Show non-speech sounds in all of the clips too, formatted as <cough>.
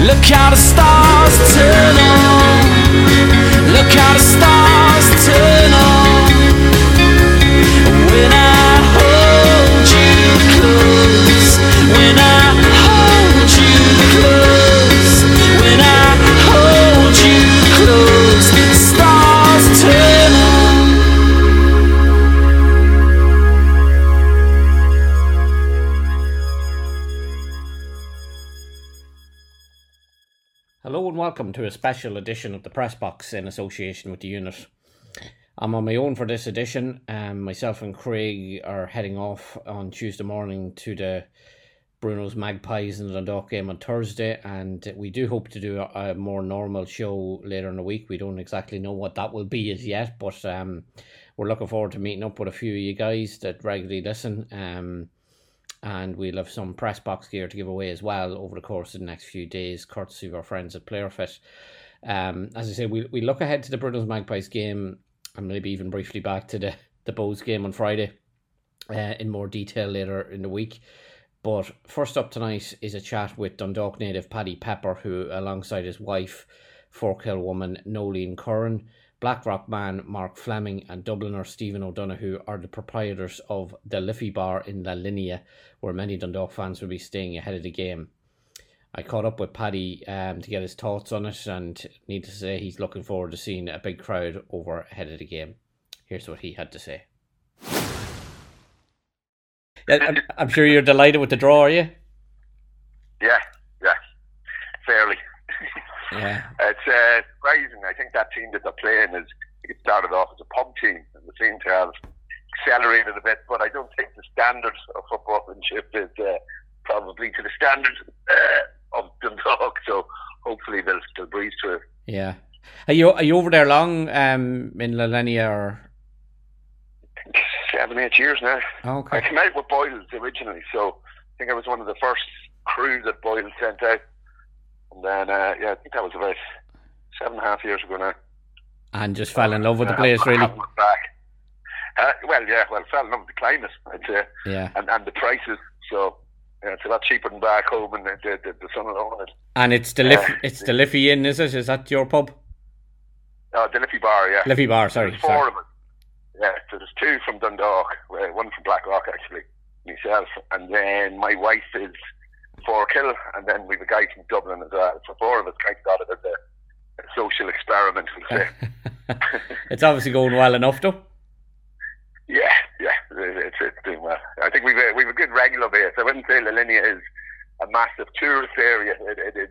Look how the stars turn on. Look how the stars welcome to a special edition of the Press Box in association with the unit. I'm on my own for this edition. Um, myself and Craig are heading off on Tuesday morning to the Bruno's Magpies and the Dundalk game on Thursday, and we do hope to do a, a more normal show later in the week. We don't exactly know what that will be as yet, but um, we're looking forward to meeting up with a few of you guys that regularly listen. Um, and we'll have some press box gear to give away as well over the course of the next few days, courtesy of our friends at PlayerFit. Um, as I say, we we look ahead to the Bruno's Magpies game and maybe even briefly back to the the Bohs game on Friday uh, in more detail later in the week. But first up tonight is a chat with Dundalk native Paddy Pepper, who, alongside his wife, Forkhill woman Nolene Curran, Blackrock man Mark Fleming, and Dubliner Stephen O'Donoghue are the proprietors of the Liffey Bar in La Linea, where many Dundalk fans will be staying ahead of the game. I caught up with Paddy um, to get his thoughts on it, and need to say he's looking forward to seeing a big crowd over ahead of the game. Here's what he had to say. I'm, I'm sure you're delighted with the draw, are you? Yeah, yeah, fairly. Yeah. It's uh, surprising. I think that team that they're playing is it started off as a pub team, and they seem to have accelerated a bit. But I don't think the standards of footballmanship is uh, probably to the standards uh, of Dundalk. So hopefully they'll they'll breeze through. it. Yeah. Are you are you over there long um, in La Linea or? Seven, eight years now. Okay. I came out with Boyles originally, so I think I was one of the first crew that Boyle sent out. And then, uh, yeah, I think that was about seven and a half years ago now. And just fell in love with the Uh, place, really. Uh, well, yeah, well, fell in love with the climate I'd say, Yeah. and, and the prices. So yeah, it's a lot cheaper than back home and the, the, the, sun and all it. And it's the. Liff, it's the Liffey Inn, is it? Is that your pub? Oh, the Liffey Bar, yeah. Liffey Bar, sorry. There's four sorry. of us. Yeah, so there's two from Dundalk, uh, one from Blackrock actually, myself, and then my wife is Forkhill, and then we've a guy from Dublin as well. So four of us kind of got it as a, a social experiment, we'll say. <laughs> it's obviously going well enough, though. yeah, yeah, it's, it's doing well. I think we've a, we've a good regular base. I wouldn't say La Linea is a massive tourist area. It, it, it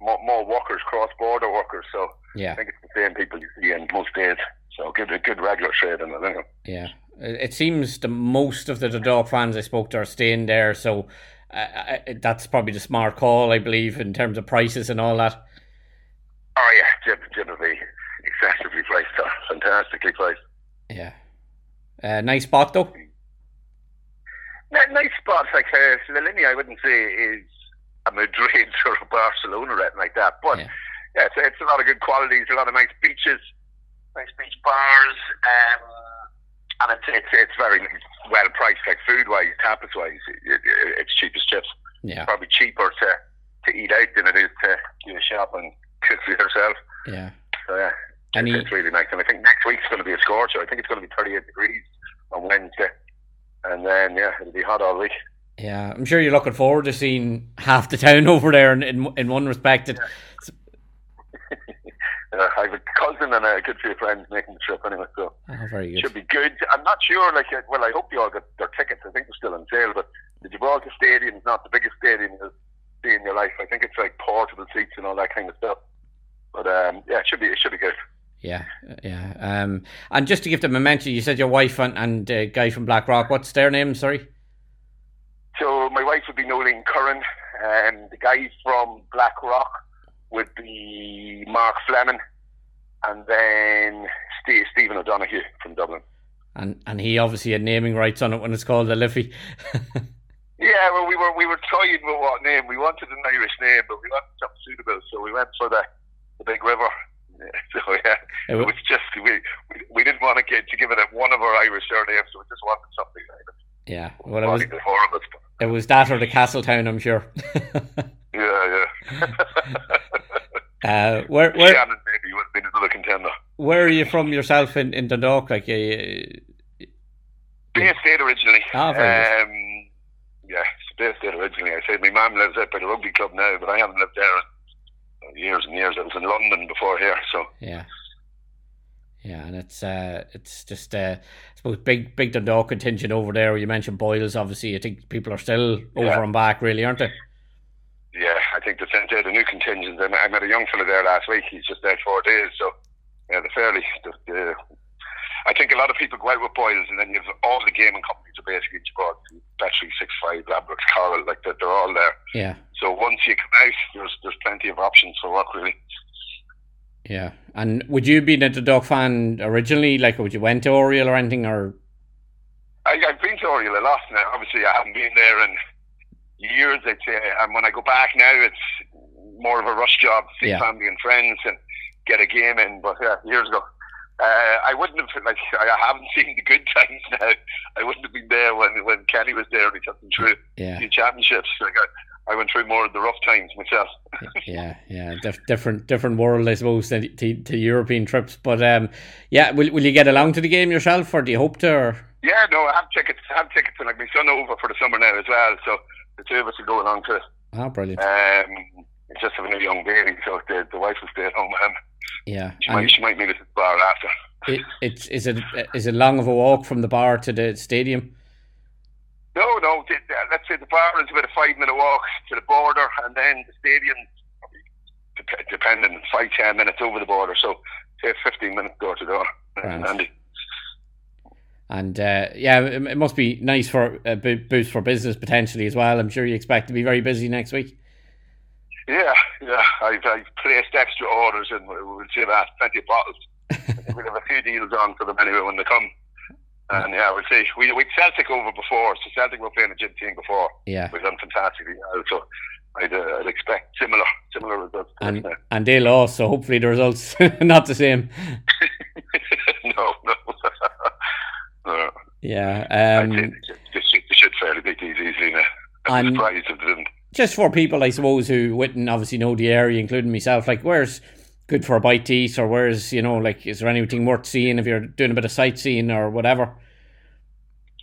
more, more workers, cross-border workers. So yeah. I think it's the same people you see in most days. So good, a good regular trade in La Linea. yeah. It seems the most of the Dundalk fans I spoke to are staying there, so uh, I, that's probably the smart call, I believe, in terms of prices and all that. Oh yeah, gen- generally excessively priced, uh, <laughs> fantastically priced. Yeah. Uh, nice spot, though. Nice spots like uh, Linea, I wouldn't say is a Madrid <laughs> or a Barcelona or anything like that, but Yeah. yeah, it's, it's a lot of good qualities, a lot of nice beaches, nice beach bars, um, and it's it's it's very well priced, like food wise, tapas wise, it, it, it's cheap as chips. Yeah, Probably cheaper to to eat out than it is to do a shop and <laughs> cook for yourself. yeah. So yeah, Any- it's, it's really nice. And I think next week's going to be a scorcher. I think it's going to be 38 degrees on Wednesday, and then yeah, it'll be hot all week. Yeah, I'm sure you're looking forward to seeing half the town <laughs> over there. In in, in one respect, it, Uh, I have a cousin and a good few friends making the trip anyway, so oh, very it good. should be good. I'm not sure. Like, uh, well, I hope you all got their tickets. I think they're still on sale, but the Gibraltar Stadium is not the biggest stadium you'll see in your life. I think it's like portable seats and all that kind of stuff. But um, yeah, it should be it should be good. Yeah, yeah. Um, and just to give them a mention, you said your wife and and uh, guy from Blackrock. What's their name? Sorry. So my wife would be Nolene Curran, and the guy from Black Rock would be Mark Fleming, and then Steve, Stephen O'Donoghue from Dublin. And and he obviously had naming rights on it when it's called the Liffey. <laughs> Yeah, well, we were we were toying with what name. We wanted an Irish name, but we wanted something suitable, so we went for the the Big River. <laughs> So yeah, It it was just we, we we didn't want to get to give it a, one of our Irish surnames, so we just wanted something like it. yeah. Well, it was Probably the four of us. it was that or the Castletown, I'm sure. <laughs> Yeah, yeah. <laughs> Uh, where where Shannon maybe would have been another contender. where are you from yourself in, in Dundalk? Like, uh, Bay State originally. Ah, very um, yeah, Bay State originally. I said my mum lives out by the rugby club now, but I haven't lived there in years and years. I was in London before here, so yeah, yeah, and it's uh, it's just uh, I suppose big big Dundalk contingent over there. You mentioned Boyles, obviously. I think people are still over Yeah. and back, really, aren't they? I think the sent out a new contingent. I met, I met a young fella there last week. He's just there four days, so yeah, the fairly. The, the, I think a lot of people go out with boys, and then you have all the gaming companies are basically Gibraltar, Battery Six Five, Ladbrokes, Coral, like that. They're all there. Yeah, So once you come out, there's there's plenty of options for work really. yeah. And would you be a Dundalk fan originally? Like, would you went to Oriel or anything? Or I, I've been to Oriel a lot now. Obviously, I haven't been there in years. I'd say, and when I go back now, it's more of a rush job, to see Yeah. family and friends, and get a game in. But yeah, years ago, uh, I wouldn't have like I haven't <laughs> seen the good times now. I wouldn't have been there when when Kenny was there and he took them through yeah, the championships. Like I, I went through more of the rough times myself. <laughs> yeah, yeah. Dif- different different world, I suppose, to, to European trips. But um, yeah, will will you get along to the game yourself, or do you hope to? Or? Yeah, no, I have tickets. I have tickets, and like my son over for the summer now as well. So the two of us are going on to. it. Oh, brilliant. Um, just having a young baby, so the, the wife will stay at home with him. Yeah, She, might, she might meet us at the bar after. it, it's is it is it long of a walk from the bar to the stadium? No, no, let's say the bar is about a five minute walk to the border, and then the stadium, dep- depending, five, ten minutes over the border. So, say 15 minutes door to door. Grand. Handy. And uh, yeah, it, it must be nice for a bo- boost for business potentially as well. I'm sure you expect to be very busy next week. Yeah, yeah. I've, I've placed extra orders, and we- we'll see that. Plenty of bottles. <laughs> we'll have a few deals on for them anyway when they come. And yeah, we'll see. We we Celtic over before, so Celtic were playing a gym team before. Yeah, We've done fantastically so I'd, uh, I'd expect similar similar results. and and they lost, so hopefully the results <laughs> not the same. <laughs> no, no. No. Yeah. Um, they should, they should, fairly these easily now. I'm surprised if they didn't. just for people, I suppose, who wouldn't obviously know the area, including myself, like where's good for a bite to eat, or where's you know, like, is there anything worth seeing if you're doing a bit of sightseeing or whatever?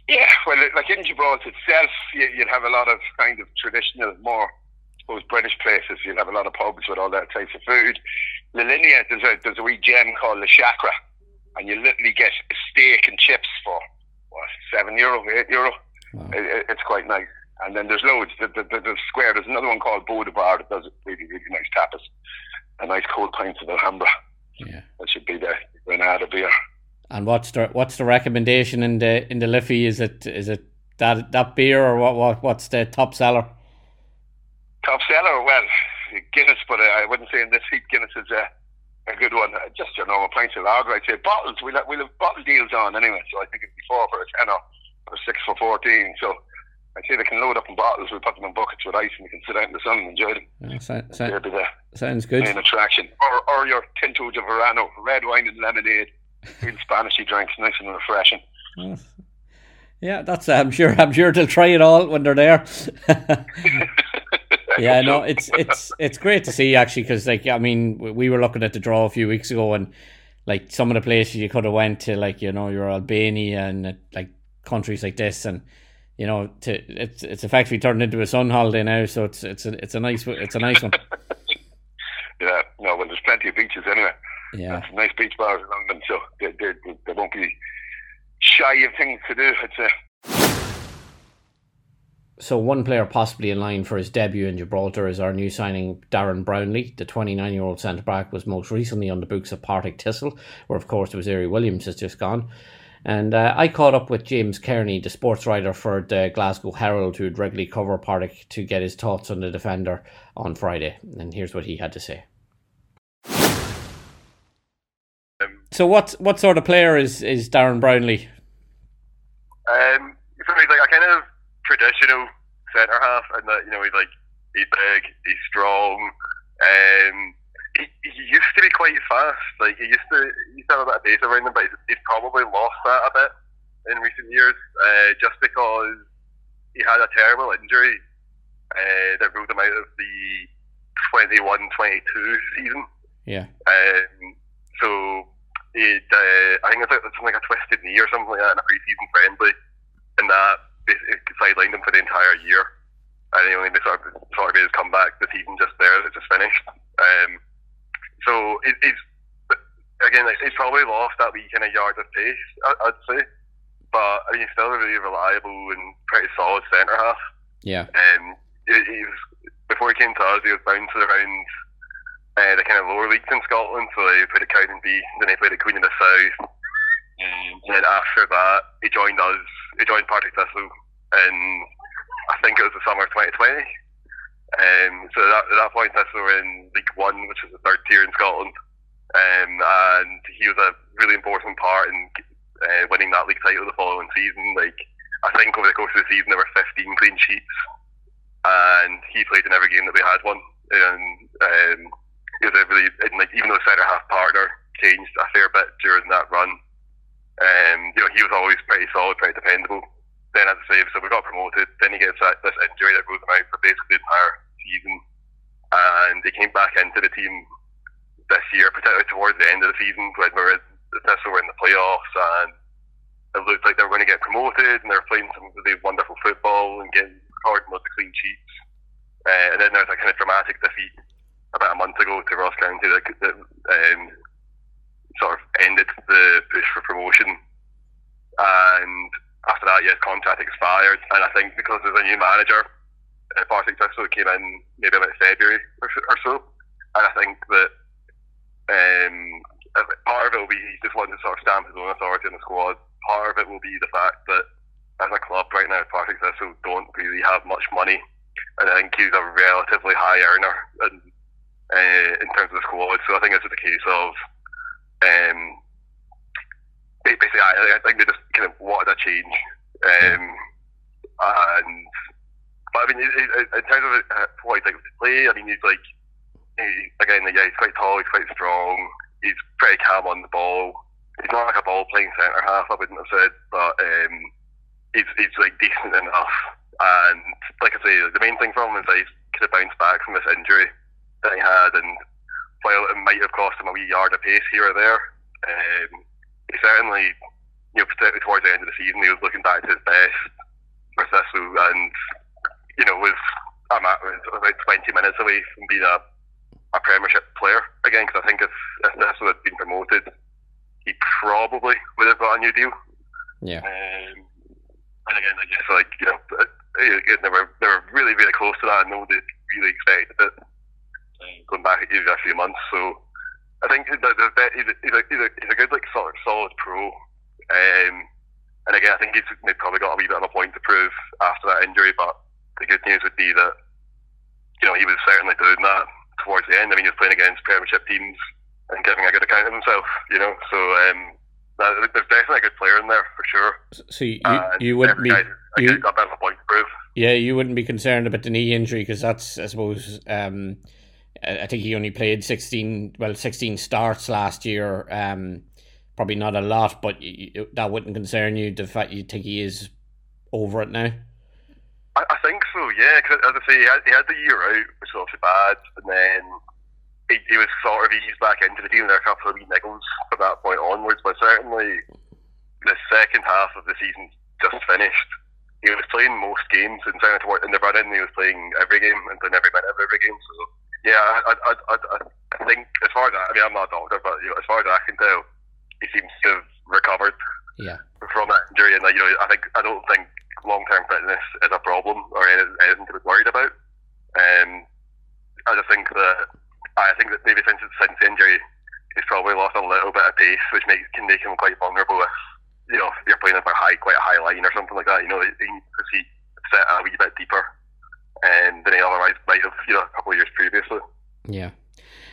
Yeah, well, like in Gibraltar itself, you, you'd have a lot of kind of traditional, more, suppose, British places. You'd have a lot of pubs with all that types of food. La Linea, there's a, there's a wee gem called La Chacra, and you literally get steak and chips for, what, seven euro, eight euro? Wow. It, it- it's quite nice. And then there's loads. The, the, the, the square, there's another one called Bodebar that does really, really nice tapas. A nice cold pint of Alhambra. Yeah. That should be the Granada beer. And what's the what's the recommendation in the in the Liffey? Is it is it that that beer or what what what's the top seller? Top seller, well, Guinness, but uh, I wouldn't say in this heat Guinness is a, a good one. Uh, Just your normal pints of lager, I'd say. Bottles, we'll have, we'll have bottle deals on anyway, so I think it'd be four for a tenner or six for 14. So I'd say they can load up in bottles, we'll put them in buckets with ice and we can sit out in the sun and enjoy them. Yeah, so, so, the sounds good. main attraction. Or, or your Tinto de Verano, red wine and lemonade. Real Spanishy drinks, nice and refreshing. Yeah, that's. I'm sure. I'm sure they'll try it all when they're there. <laughs> <laughs> yeah, <laughs> no, it's it's it's great to see actually because like I mean we- we were looking at the draw a few weeks ago and like some of the places you could have went to like you know your Albania and like countries like this and you know to it's it's effectively turned into a sun holiday now so it's it's a it's a nice it's a nice one <laughs> Yeah, no, well, there's plenty of beaches anyway. yeah nice beach bars in London, so they, they, they, they won't be shy of things to do, I'd say. So one player possibly in line for his debut in Gibraltar is our new signing Darren Brownlie. The 29-year-old centre back was most recently on the books of Partick Thistle, where of course it was Ari Williams has just gone. And uh, I caught up with James Cairney, the sports writer for the Glasgow Herald, who'd regularly cover Partick, to get his thoughts on the defender on Friday. And here's what he had to say. So what what sort of player is, is Darren Brownlie? Um, like a kind of traditional centre half, and that you know he's like he's big, he's strong. Um, he, he used to be quite fast. Like he used to, he used to have a bit of pace around him, but he's, he's probably lost that a bit in recent years, uh, just because he had a terrible injury uh, that ruled him out of the 21-22 season. Yeah. Um, so it, uh, I think it's, like, it's like a twisted knee or something like that in a pre-season friendly, and that basically sidelined him for the entire year. And he only sort of, sort of made his comeback the season just there, it's just finished. Um, so it, it's again, it's, it's probably lost that wee kind of yard of pace, I, I'd say. But I mean, he's still a really reliable and pretty solid centre half. Yeah. Um, he, he was before he came to us, he was bouncing around uh, the kind of lower leagues in Scotland. So he played at Cowdenbeath, then he played at Queen of the South. Um, and then after that, he joined us. He joined Partick Thistle, and I think it was the summer of 2020. Um, so at that, at that point, Thistle were in League One, which is the third tier in Scotland. Um, and he was a really important part in uh, winning that league title the following season. Like I think over the course of the season there were 15 clean sheets, and he played in every game that we had one. And um, he was a really and like even though centre half partner changed a fair bit during that run, um, you know he was always pretty solid, pretty dependable. Then as I say, so we got promoted. Then he gets that, this injury that goes him out for basically the entire season, and he came back into the team this year, particularly towards the end of the season when we were the Thistle were in the playoffs and it looked like they were going to get promoted and they were playing some really wonderful football and getting recording loads of clean sheets. Uh, and then there was a kind of dramatic defeat about a month ago to Ross County that, that um, sort of ended the push for promotion. And after that, yeah, his contract expired. And I think because there's a new manager, uh, Partick Thistle came in maybe about February or, or so. And I think that um, part of it will be he just wanting to sort of stamp his own authority in the squad. Part of it will be the fact that as a club right now, Partick Thistle don't really have much money, and I think he's a relatively high earner in, uh, in terms of the squad. So I think it's just a case of um, basically I, I think they just kind of wanted a change, um, and but I mean in terms of uh, what he likes to play, I mean he's like he, again yeah he's quite tall, he's quite strong he's pretty calm on the ball. He's not like a ball playing centre half, I wouldn't have said, but um, he's, he's like decent enough. And like I say, the main thing for him is that he's kind of bounced back from this injury that he had, and while it might have cost him a wee yard of pace here or there, um, he certainly, you know, particularly towards the end of the season, he was looking back to his best for Thistle, and you know, was I'm at about 20 minutes away from being a a Premiership player again because I think if if Thistle had been promoted, he probably would have got a new deal. Yeah. Um, and again, I guess like you know, they were they were really really close to that. I know they really expected it um, going back even a few months. So I think a, he's, a, he's, a, he's a good like sort of solid pro. Um, and again, I think he's probably got a wee bit of a point to prove after that injury. But the good news would be that you know he was certainly doing that towards the end. I mean, he was playing against Premiership teams and giving a good account of himself, you know. So um, there's definitely a good player in there for sure. So you, you wouldn't be you, got a bit of a point to prove. Yeah, you wouldn't be concerned about the knee injury because that's, I suppose, um, I think he only played sixteen, well, sixteen starts last year. Um, probably not a lot, but you, that wouldn't concern you. The fact you think he is over it now. I, I think so, yeah. Because as I say, he had, he had the year out, which was obviously bad, and then he, he was sort of eased back into the team. There were a couple of wee niggles from that point onwards, but certainly the second half of the season just finished. He was playing most games, and trying to work in the run-in, he was playing every game and playing every minute of every game. So yeah, I, I, I, I think as far as I, I mean, I'm not a doctor, but you know, as far as I can tell, he seems to have recovered Yeah. from that injury, and you know, I think I don't think long term fitness is a problem or anything to be worried about. Um, I just think that I think that maybe since since the injury, he's probably lost a little bit of pace, which makes can make him quite vulnerable if you know if you're playing up a high, quite a high line or something like that. You know, he needs to set a wee bit deeper, um, than he otherwise might have, you know, a couple of years previously. Yeah.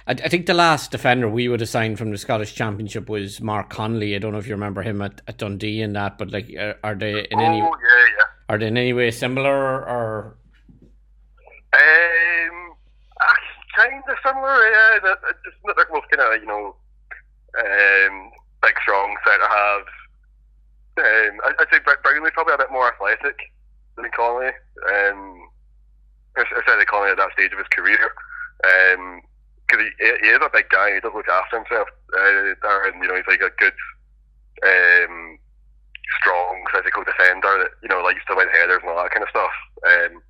I, I think the last defender we would have signed from the Scottish Championship was Mark Connolly. I don't know if you remember him at, at Dundee and that, but like, are, are they in any Oh yeah, yeah. are they in any way similar or Um, kind of similar, yeah. Just they're both kind of you know, um, big, strong centre halves. Um, I- I'd say Br- Brownlie's probably a bit more athletic than Connolly. Um, certainly Connolly at that stage of his career. Because he, he is a big guy, he does look after himself uh, you know he's like a good, um, strong physical defender that you know likes to win headers and all that kind of stuff. Um,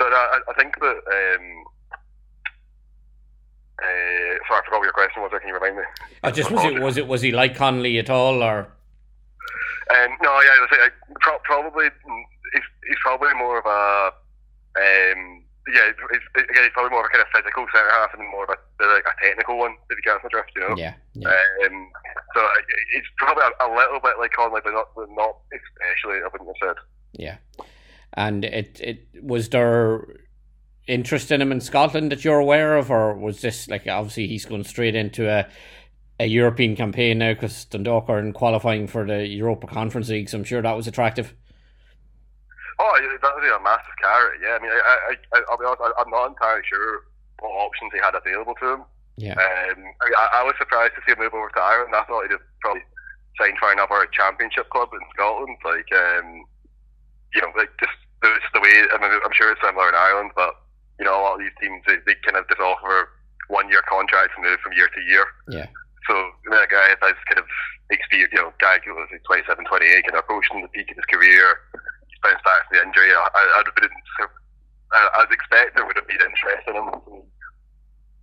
so I, I think that. Um, uh, sorry, I forgot what your question was. There. Can you remind me? I just was it was it was he like Connolly at all or? Um, no, yeah, I pro- probably he's, he's probably more of a um, yeah, he's, again, he's probably more of a kind of physical centre half and more of a, like a technical one, if you catch my drift, you know. Yeah. yeah. Um, so it's probably a, a, little bit like Connolly, but not, but not especially. I wouldn't have said. Yeah, and it it was there interest in him in Scotland that you're aware of, or was this like obviously he's going straight into a a European campaign now because Dundalk are in qualifying for the Europa Conference League, so I'm sure that was attractive. Oh, that would be a massive carrot. Yeah, I mean, I, I, I, will be honest, I, am not entirely sure what options he had available to him. Yeah. Um, I, I was surprised to see him move over to Ireland. I thought he'd probably sign for another championship club in Scotland. Like, um, you know, like just the, the way. I mean, I'm sure it's similar in Ireland, but you know, a lot of these teams they, they kind of just offer one year contracts and move from year to year. Yeah. So that guy that's kind of experience, you know, guy who was like 27, 28, kind of approaching the peak of his career, bounced back from the injury. I, I, I'd have been, I, was expecting would have been interest in him.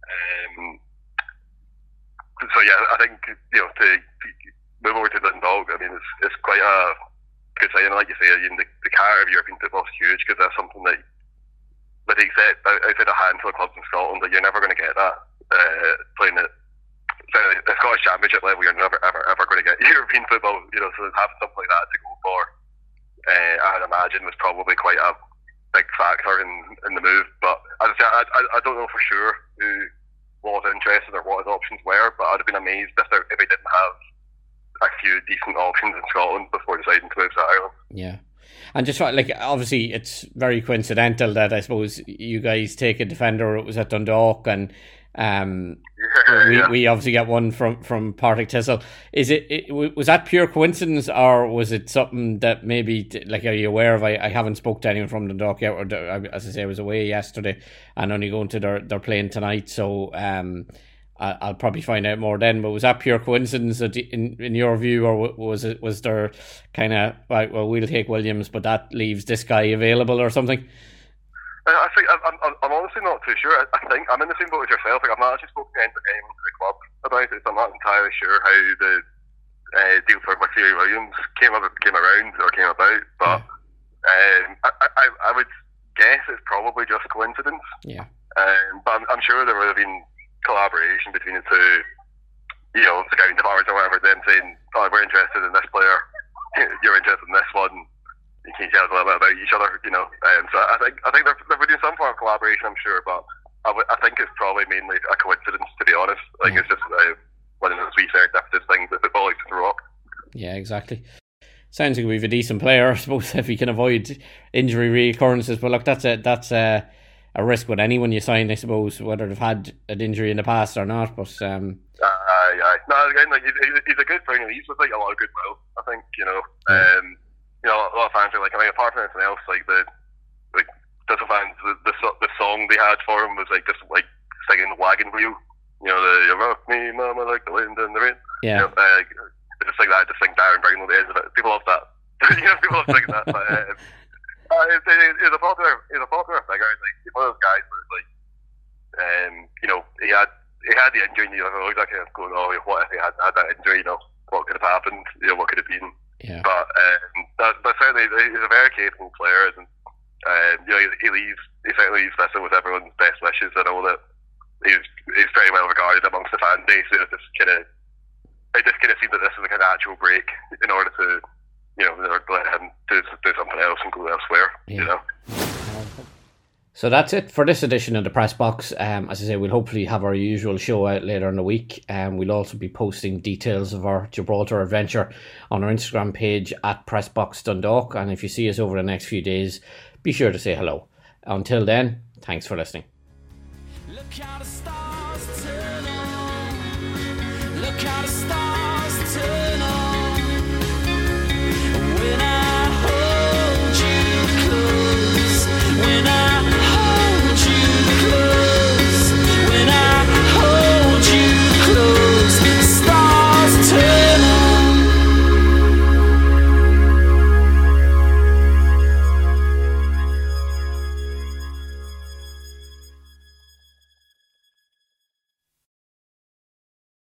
Um, so yeah, I think you know to, to move over to Dundalk, I mean, it's, it's quite a good sign. Like you say, you know, the, the character of European football is huge because that's something that, with the except outside a handful of clubs in Scotland, that you're never going to get that uh, playing at the Scottish Championship level. You're never ever ever going to get <laughs> European football. You know, so having something like that to go for, uh, I'd imagine was probably quite a big factor in, in the move. But as I say, I, I, I don't know for sure who was interested or what his options were, but I'd have been amazed if, there, if he didn't have a few decent options in Scotland before deciding to move to Ireland. Yeah. And just like obviously, it's very coincidental that I suppose you guys take a defender. It was at Dundalk, and um, we, yeah. we obviously get one from from Partick Thistle. Is it, it was that pure coincidence, or was it something that maybe like are you aware of? I, I haven't spoke to anyone from Dundalk yet, or as I say, I was away yesterday and only going to their their playing tonight. So um, I, will probably find out more then. But was that pure coincidence in in your view, or was it was there kind of like well we'll take Williams, but that leaves this guy available or something? I think I'm, I'm, I'm honestly not too sure. I, I think I'm in the same boat as yourself. Like I've not actually spoken to anyone to the club about it, so I'm not entirely sure how the uh, deal for Matthew Williams came up, came around or came about. But um, I, I, I would guess it's probably just coincidence. Yeah. Um, but I'm, I'm sure there would have been collaboration between the two, you know, scouting departments or whatever. Them saying, "Oh, we're interested in this player. <laughs> You're interested in this one." You can tell us a little bit about each other, you know. Um, so I think I think they're, they're doing some form of collaboration, I'm sure, but I, w- I think it's probably mainly a coincidence, to be honest. Like Yeah. it's just uh, one of those wee serendipitous things that football likes to throw up. Yeah, exactly. Sounds like we've a decent player, <laughs> I suppose, if he can avoid injury reoccurrences. But look, that's a that's a, a risk with anyone you sign, I suppose, whether they've had an injury in the past or not. But um, Aye, aye. No, again, like he's, he's- he's a good player. He's with like a lot of goodwill. I think you know. Yeah. Um, you know, a lot of fans are like, I mean, apart from anything else, like the like Thistle fans, the, the the song they had for him was like just like singing the wagon wheel. You know, the you rock me, mama, like the wind and the rain. yeah, You know, uh, just like that, just sing Darren Brown on the end of it. People love that. <laughs> you know, people love singing that. But, uh, uh, it's, it's, it's a popular, it's a popular figure. It's like he's one of those guys where like, um, you know, he had he had the injury, and you're like, oh, of going, oh, what if he had had that injury? You know, what could have happened? You know, what could have been? Yeah, But um, that, but certainly he's a very capable player, and um, you know he, he leaves. He certainly leaves Thistle with everyone's best wishes. I know that he's he's very well regarded amongst the fan base. It just kind of, it just kind of seemed that this was like a actual break in order to, you know, in order to let him do, do something else and go elsewhere. You know. So that's it for this edition of the Press Box. Um, as I say, we'll hopefully have our usual show out later in the week. and um, we'll also be posting details of our Gibraltar adventure on our Instagram page at Pressbox Dundalk. And if you see us over the next few days, be sure to say hello. Until then, thanks for listening. when I